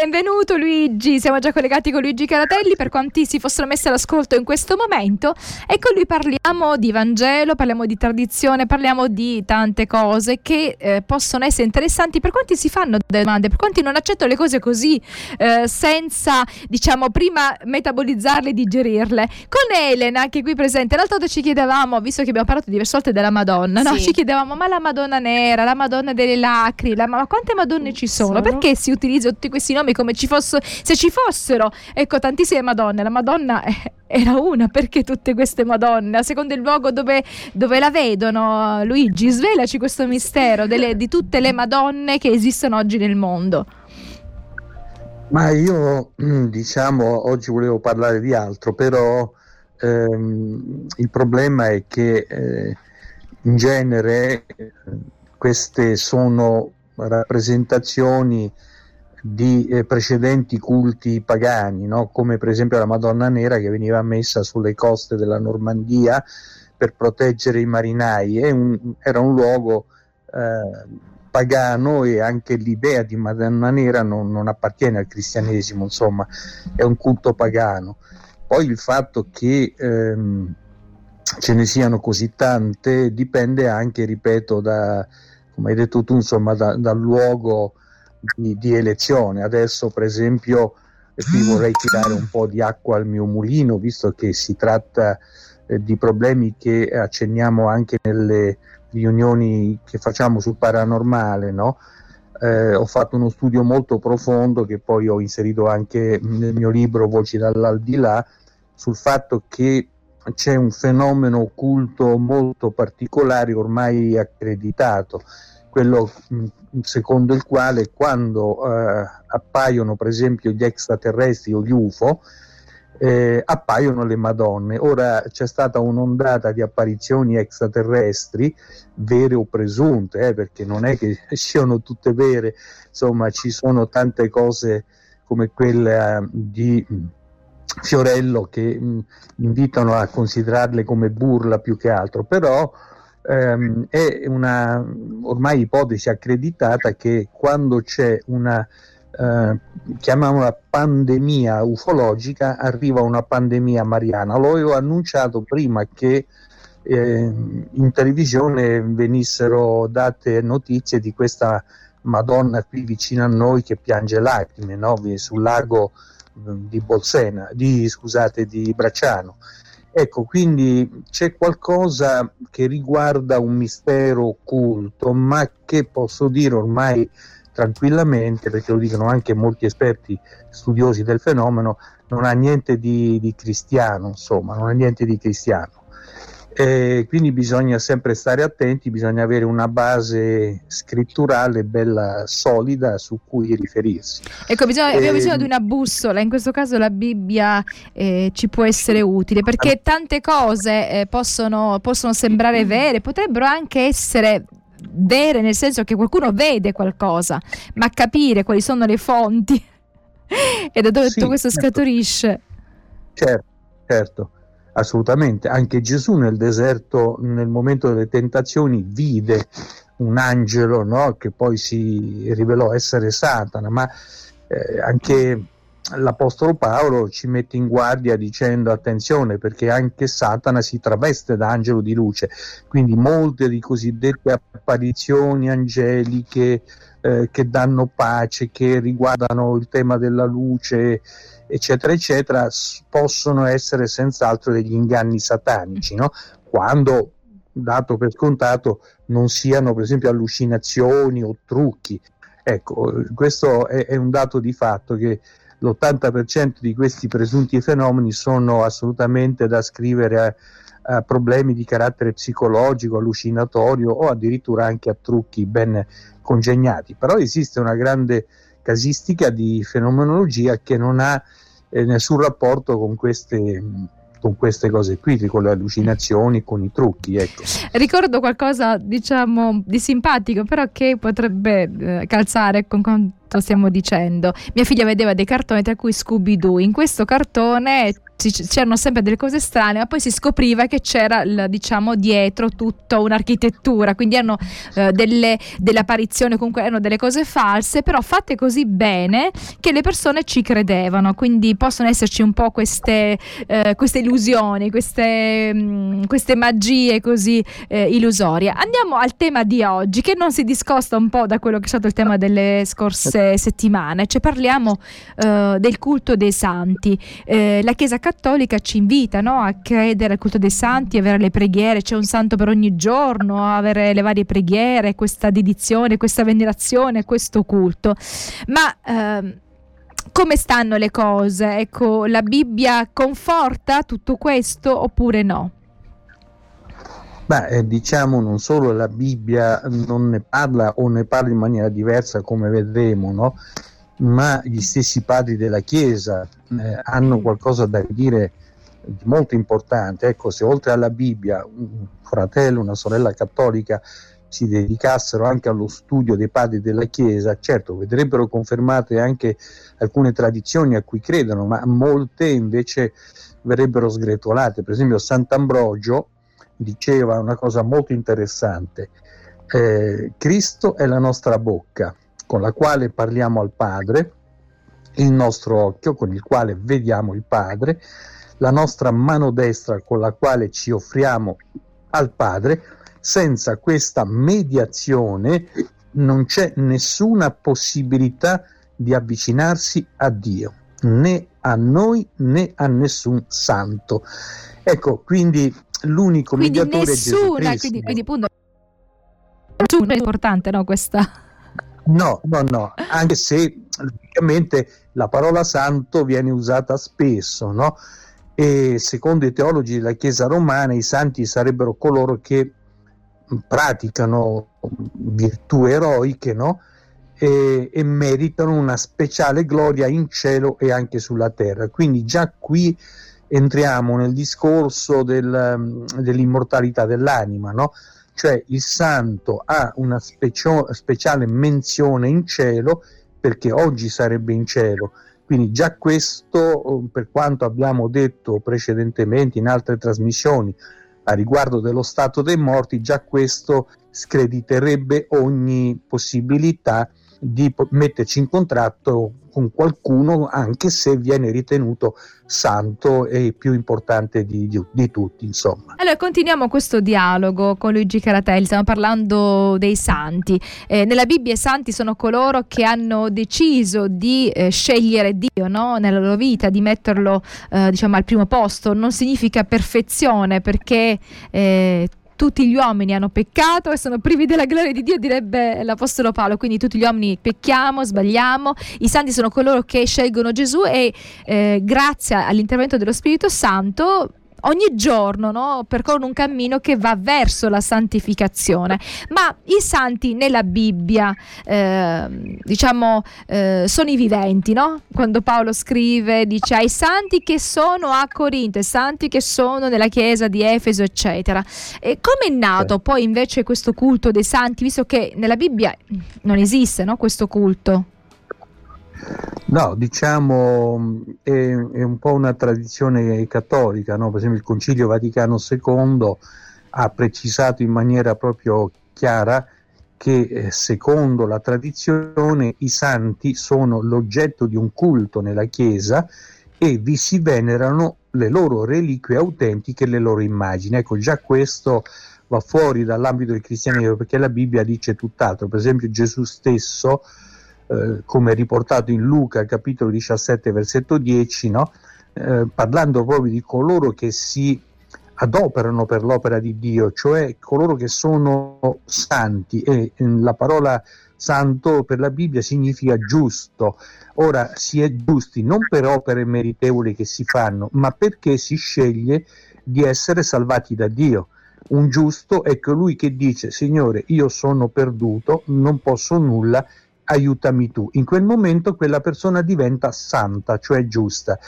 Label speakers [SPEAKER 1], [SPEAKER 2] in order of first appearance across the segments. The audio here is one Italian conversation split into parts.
[SPEAKER 1] benvenuto Luigi, siamo già collegati con Luigi Caratelli per quanti si fossero messi all'ascolto in questo momento e con lui parliamo di Vangelo, parliamo di tradizione, parliamo di tante cose che eh, possono essere interessanti per quanti si fanno delle domande, per quanti non accettano le cose così eh, senza diciamo prima metabolizzarle e digerirle. Con Elena che è qui presente, l'altro volta ci chiedevamo, visto che abbiamo parlato diverse volte della Madonna, no? ci chiedevamo ma la Madonna nera, la Madonna delle lacrime, la, ma quante Madonne ci sono? sono? Perché si utilizzano tutti questi nomi come ci fosse, se ci fossero, ecco, tantissime Madonne. La Madonna è, era una, perché tutte queste Madonne? A secondo il luogo dove, dove la vedono, Luigi, svelaci questo mistero delle, di tutte le Madonne che esistono oggi nel mondo.
[SPEAKER 2] Ma io, diciamo, oggi volevo parlare di altro, però ehm, il problema è che eh, in genere eh, queste sono rappresentazioni di eh, precedenti culti pagani, no? come per esempio la Madonna Nera che veniva messa sulle coste della Normandia per proteggere i marinai. Un, era un luogo eh, pagano e anche l'idea di Madonna Nera non, non, appartiene al cristianesimo, insomma, è un culto pagano. Poi il fatto che ehm, ce ne siano così tante dipende anche, ripeto, da come hai detto tu, insomma, da, dal luogo di, di, elezione. Adesso, per esempio, qui vorrei tirare un po' di acqua al mio mulino, visto che si tratta eh, di problemi che accenniamo anche nelle riunioni che facciamo sul paranormale, no? Eh, ho fatto uno studio molto profondo che poi ho inserito anche nel mio libro Voci dall'aldilà sul fatto che c'è un fenomeno occulto molto particolare ormai accreditato quello secondo il quale quando eh, appaiono per esempio gli extraterrestri o gli UFO, eh, appaiono le Madonne. Ora c'è stata un'ondata di apparizioni extraterrestri, vere o presunte, eh, perché non è che siano tutte vere, insomma ci sono tante cose come quella di Fiorello che mh, invitano a considerarle come burla più che altro, però ehm, è una ormai ipotesi accreditata che quando c'è una eh, chiamiamola pandemia ufologica arriva una pandemia mariana. Lo avevo annunciato prima che eh, in televisione venissero date notizie di questa Madonna qui vicino a noi che piange lacrime no? sul lago mm, di Bolsena, di, scusate, di Bracciano. Ecco, quindi c'è qualcosa che riguarda un mistero occulto, ma che posso dire ormai tranquillamente, perché lo dicono anche molti esperti studiosi del fenomeno, non ha niente di, di cristiano, insomma, non ha niente di cristiano. E quindi bisogna sempre stare attenti, bisogna avere una base scritturale bella solida su cui riferirsi.
[SPEAKER 1] Ecco, bisogna, abbiamo bisogno di una bussola, in questo caso la Bibbia eh, ci può essere utile perché tante cose eh, possono, possono sembrare vere, potrebbero anche essere vere nel senso che qualcuno vede qualcosa, ma capire quali sono le fonti e da dove sì, tutto questo certo. scaturisce.
[SPEAKER 2] Certo, certo. Assolutamente, anche Gesù nel deserto, nel momento delle tentazioni, vide un angelo no? che poi si rivelò essere Satana, ma eh, anche l'Apostolo Paolo ci mette in guardia dicendo attenzione perché anche Satana si traveste da angelo di luce, quindi molte di cosiddette apparizioni angeliche eh, che danno pace, che riguardano il tema della luce, eccetera, eccetera, possono essere senz'altro degli inganni satanici, no? quando dato per scontato non siano per esempio allucinazioni o trucchi. Ecco, questo è, è un dato di fatto che l'80% di questi presunti fenomeni sono assolutamente da scrivere a, a, problemi di carattere psicologico, allucinatorio o addirittura anche a trucchi ben congegnati. Però esiste una grande casistica di fenomenologia che non ha eh, nessun rapporto con queste con queste cose qui, con le allucinazioni, con i trucchi. Ecco.
[SPEAKER 1] Ricordo qualcosa, diciamo, di simpatico, però che potrebbe eh, calzare con, con stiamo dicendo. Mia figlia vedeva dei cartoni tra cui Scooby-Doo. In questo cartone c'erano sempre delle cose strane, ma poi si scopriva che c'era, diciamo, dietro tutta un'architettura, quindi erano eh, delle, delle apparizioni, comunque erano delle cose false, però fatte così bene che le persone ci credevano, quindi possono esserci un po' queste, eh, queste illusioni, queste, mh, mm, queste, magie così eh, illusorie. Andiamo al tema di oggi, che non si discosta un po' da quello che è stato il tema delle scorse settimane, cioè parliamo eh, del culto dei santi. Eh, la Chiesa cattolica ci invita no? a credere al culto dei santi, avere le preghiere, c'è un santo per ogni giorno, avere le varie preghiere, questa dedizione, questa venerazione, questo culto. Ma ehm, come stanno le cose? Ecco, la Bibbia conforta tutto questo oppure no?
[SPEAKER 2] Beh, eh, diciamo non solo la Bibbia non ne parla o ne parla in maniera diversa come vedremo, no? ma gli stessi padri della Chiesa eh, hanno qualcosa da dire di molto importante. Ecco, se oltre alla Bibbia un fratello, una sorella cattolica si dedicassero anche allo studio dei padri della Chiesa, certo vedrebbero confermate anche alcune tradizioni a cui credono, ma molte invece verrebbero sgretolate. Per esempio Sant'Ambrogio diceva una cosa molto interessante, eh, Cristo è la nostra bocca, con la quale parliamo al Padre, il nostro occhio con il quale vediamo il Padre, la nostra mano destra con la quale ci offriamo al Padre, senza questa mediazione non c'è nessuna possibilità di avvicinarsi a Dio, né a noi né a nessun santo. Ecco, quindi l'unico
[SPEAKER 1] quindi
[SPEAKER 2] mediatore
[SPEAKER 1] nessuna, è Gesù. Quindi, quindi appunto, è importante no, questa
[SPEAKER 2] No, no, no, anche se ovviamente la parola santo viene usata spesso, no? E secondo i teologi della Chiesa romana i santi sarebbero coloro che praticano virtù eroiche, no? E, e, meritano una speciale gloria in cielo e anche sulla terra. Quindi già qui entriamo nel discorso del, dell'immortalità dell'anima, no? cioè il santo ha una specio- speciale menzione in cielo perché oggi sarebbe in cielo. Quindi già questo, per quanto abbiamo detto precedentemente in altre trasmissioni a riguardo dello stato dei morti, già questo screditerebbe ogni possibilità di metterci in contratto con qualcuno anche se viene ritenuto santo e più importante di, di, di, tutti insomma.
[SPEAKER 1] Allora continuiamo questo dialogo con Luigi Caratelli, stiamo parlando dei santi. Eh, nella Bibbia i santi sono coloro che hanno deciso di eh, scegliere Dio no? nella loro vita, di metterlo eh, diciamo al primo posto. Non significa perfezione perché eh, tutti gli uomini hanno peccato e sono privi della gloria di Dio, direbbe l'Apostolo Paolo. Quindi tutti gli uomini pecchiamo, sbagliamo. I santi sono coloro che scelgono Gesù e eh, grazie all'intervento dello Spirito Santo ogni giorno no, percorrono un cammino che va verso la santificazione. Ma i santi nella Bibbia, eh, diciamo, eh, sono i viventi, no? Quando Paolo scrive, dice ai santi che sono a Corinto, ai santi che sono nella chiesa di Efeso, eccetera. E come è nato poi invece questo culto dei santi, visto che nella Bibbia non esiste no, questo culto?
[SPEAKER 2] No, diciamo è, è, un po' una tradizione cattolica, no? per esempio il Concilio Vaticano II ha precisato in maniera proprio chiara che eh, secondo la tradizione i santi sono l'oggetto di un culto nella Chiesa e vi si venerano le loro reliquie autentiche e le loro immagini. Ecco, già questo va fuori dall'ambito del cristianesimo perché la Bibbia dice tutt'altro. Per esempio Gesù stesso eh, come riportato in Luca capitolo 17 versetto 10, no? eh, parlando proprio di coloro che si adoperano per l'opera di Dio, cioè coloro che sono santi e la parola santo per la Bibbia significa giusto. Ora si è giusti non per opere meritevoli che si fanno, ma perché si sceglie di essere salvati da Dio. Un giusto è colui che dice Signore, io sono perduto, non posso nulla, aiutami tu. In quel momento quella persona diventa santa, cioè giusta,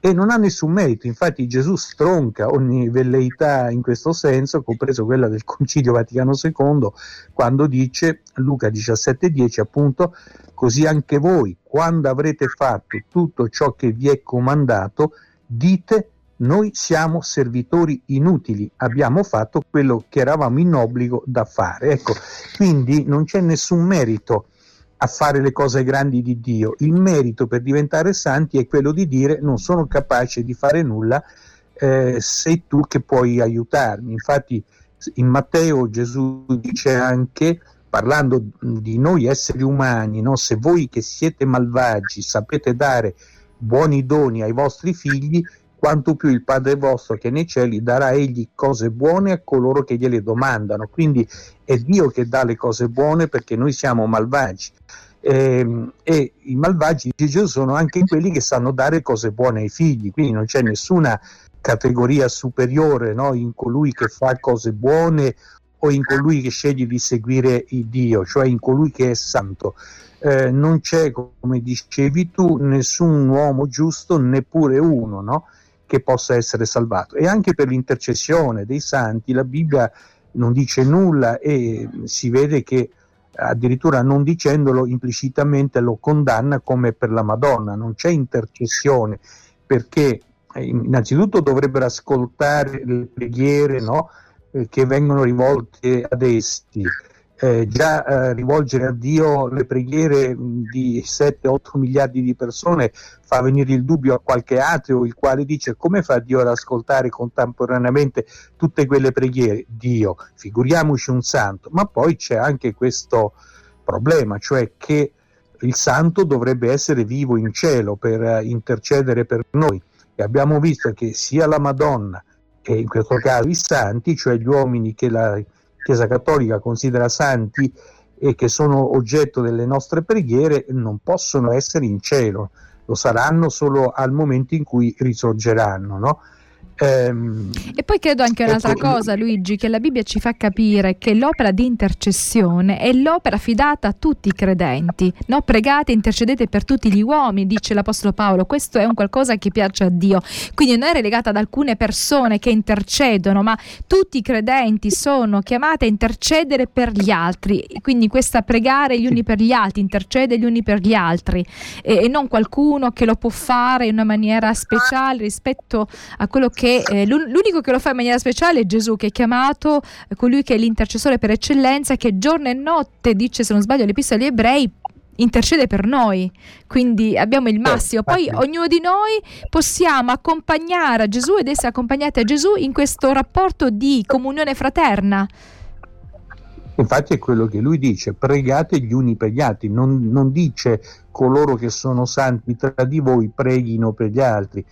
[SPEAKER 2] e non ha nessun merito. Infatti Gesù stronca ogni velleità in questo senso, compreso quella del Concilio Vaticano II, quando dice, Luca 17,10 appunto, così anche voi, quando avrete fatto tutto ciò che vi è comandato, dite noi siamo servitori inutili, abbiamo fatto quello che eravamo in obbligo da fare. Ecco, quindi non c'è nessun merito a fare le cose grandi di Dio. Il merito per diventare santi è quello di dire non sono capace di fare nulla, eh, sei tu che puoi aiutarmi. Infatti in Matteo Gesù dice anche, parlando di noi esseri umani, no? se voi che siete malvagi sapete dare buoni doni ai vostri figli, quanto più il Padre vostro che nei cieli darà egli cose buone a coloro che gliele domandano. Quindi è Dio che dà le cose buone perché noi siamo malvagi. E, ehm, e i malvagi di Gesù sono anche quelli che sanno dare cose buone ai figli, quindi non c'è nessuna categoria superiore no? in colui che fa cose buone o in colui che sceglie di seguire Dio, cioè in colui che è santo. Eh, non c'è, come dicevi tu, nessun uomo giusto, neppure uno, no? Che possa essere salvato. E anche per l'intercessione dei santi la Bibbia non dice nulla e si vede che addirittura non dicendolo implicitamente lo condanna come per la Madonna, non c'è intercessione perché eh, innanzitutto dovrebbero ascoltare le preghiere no, eh, che vengono rivolte ad essi eh, già eh, rivolgere a Dio le preghiere di 7-8 miliardi di persone fa venire il dubbio a qualche ateo il quale dice come fa Dio ad ascoltare contemporaneamente tutte quelle preghiere? Dio, figuriamoci un santo, ma poi c'è anche questo problema, cioè che il santo dovrebbe essere vivo in cielo per uh, intercedere per noi e abbiamo visto che sia la Madonna e in questo caso i santi, cioè gli uomini che la Chiesa Cattolica considera santi e che sono oggetto delle nostre preghiere non possono essere in cielo, lo saranno solo al momento in cui risorgeranno. No?
[SPEAKER 1] Ehm, e poi credo anche un'altra cosa, Luigi, che la Bibbia ci fa capire che l'opera di intercessione è l'opera affidata a tutti i credenti. No? Pregate, intercedete per tutti gli uomini, dice l'Apostolo Paolo. Questo è un qualcosa che piace a Dio. Quindi non è relegata ad alcune persone che intercedono, ma tutti i credenti sono chiamati a intercedere per gli altri. Quindi questa pregare gli uni per gli altri, intercede gli uni per gli altri e, e non qualcuno che lo può fare in una maniera speciale rispetto a quello che eh, l'unico che lo fa in maniera speciale è Gesù che è chiamato eh, colui che è l'intercessore per eccellenza che giorno e notte dice se non sbaglio l'epistola agli ebrei intercede per noi, quindi abbiamo il massimo. Poi ognuno di noi possiamo accompagnare a Gesù ed essere accompagnati a Gesù in questo rapporto di comunione fraterna.
[SPEAKER 2] Infatti è quello che lui dice, pregate gli uni per gli altri, non, non dice coloro che sono santi tra di voi preghino per gli altri,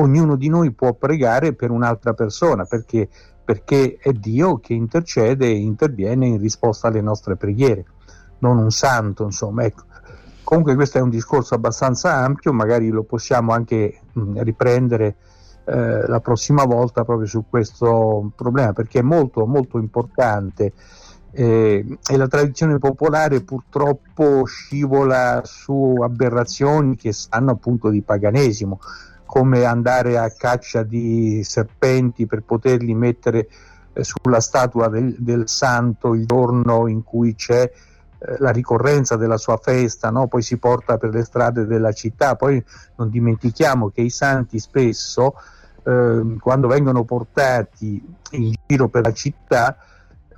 [SPEAKER 2] ognuno di noi può pregare per un'altra persona perché, perché è Dio che intercede e interviene in risposta alle nostre preghiere, non un santo, insomma. Ecco. Comunque questo è un discorso abbastanza ampio, magari lo possiamo anche mh, riprendere eh, la prossima volta proprio su questo problema perché è molto molto importante eh, e la tradizione popolare purtroppo scivola su aberrazioni che sanno appunto di paganesimo come andare a caccia di serpenti per poterli mettere eh, sulla statua del, del, santo il giorno in cui c'è eh, la ricorrenza della sua festa, no? poi si porta per le strade della città, poi non dimentichiamo che i santi spesso eh, quando vengono portati in giro per la città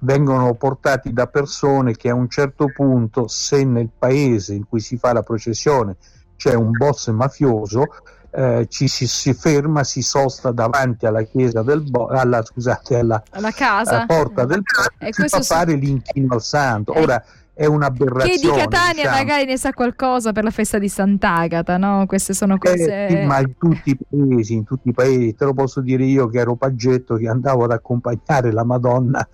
[SPEAKER 2] vengono portati da persone che a un certo punto, se nel paese in cui si fa la processione c'è un boss mafioso, eh, ci si, si, ferma, si sosta davanti alla chiesa del bo- alla, scusate, alla,
[SPEAKER 1] alla casa.
[SPEAKER 2] porta del bo- e si fa fare l'inchino al santo. Eh. Ora è un'aberrazione.
[SPEAKER 1] Che di Catania diciamo. magari ne sa qualcosa per la festa di Sant'Agata, no? Queste sono eh, cose...
[SPEAKER 2] Eh, ma in tutti i paesi, in tutti i paesi, te lo posso dire io che ero paggetto, che andavo ad accompagnare la Madonna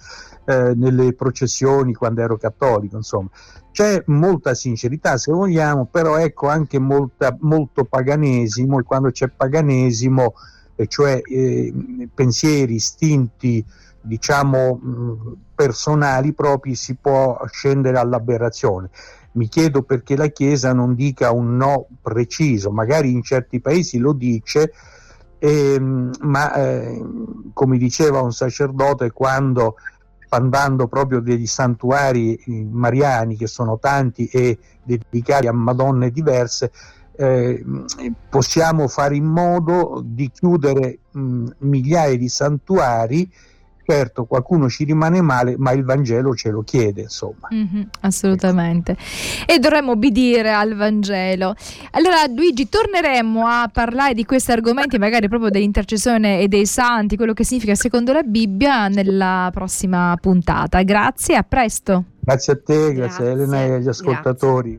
[SPEAKER 2] eh, nelle processioni quando ero cattolico, insomma. C'è molta sincerità se vogliamo, però ecco anche molta, molto paganesimo e quando c'è paganesimo, eh, cioè eh, pensieri, istinti, diciamo personali propri, si può scendere all'aberrazione. mi chiedo perché la Chiesa non dica un no preciso, magari in certi paesi lo dice, ehm, ma eh, come diceva un sacerdote quando andando proprio degli santuari eh, mariani che sono tanti e dedicati a madonne diverse, eh, possiamo fare in modo di chiudere mh, migliaia di santuari certo qualcuno ci rimane male, ma il Vangelo ce lo chiede, insomma.
[SPEAKER 1] Mm-hmm, assolutamente. E dovremmo obbedire al Vangelo. Allora, Luigi, torneremo a parlare di questi argomenti, magari proprio dell'intercessione e dei santi, quello che significa secondo la Bibbia, nella prossima puntata. Grazie, a presto.
[SPEAKER 2] Grazie a te, grazie, grazie a Elena e agli ascoltatori. Grazie.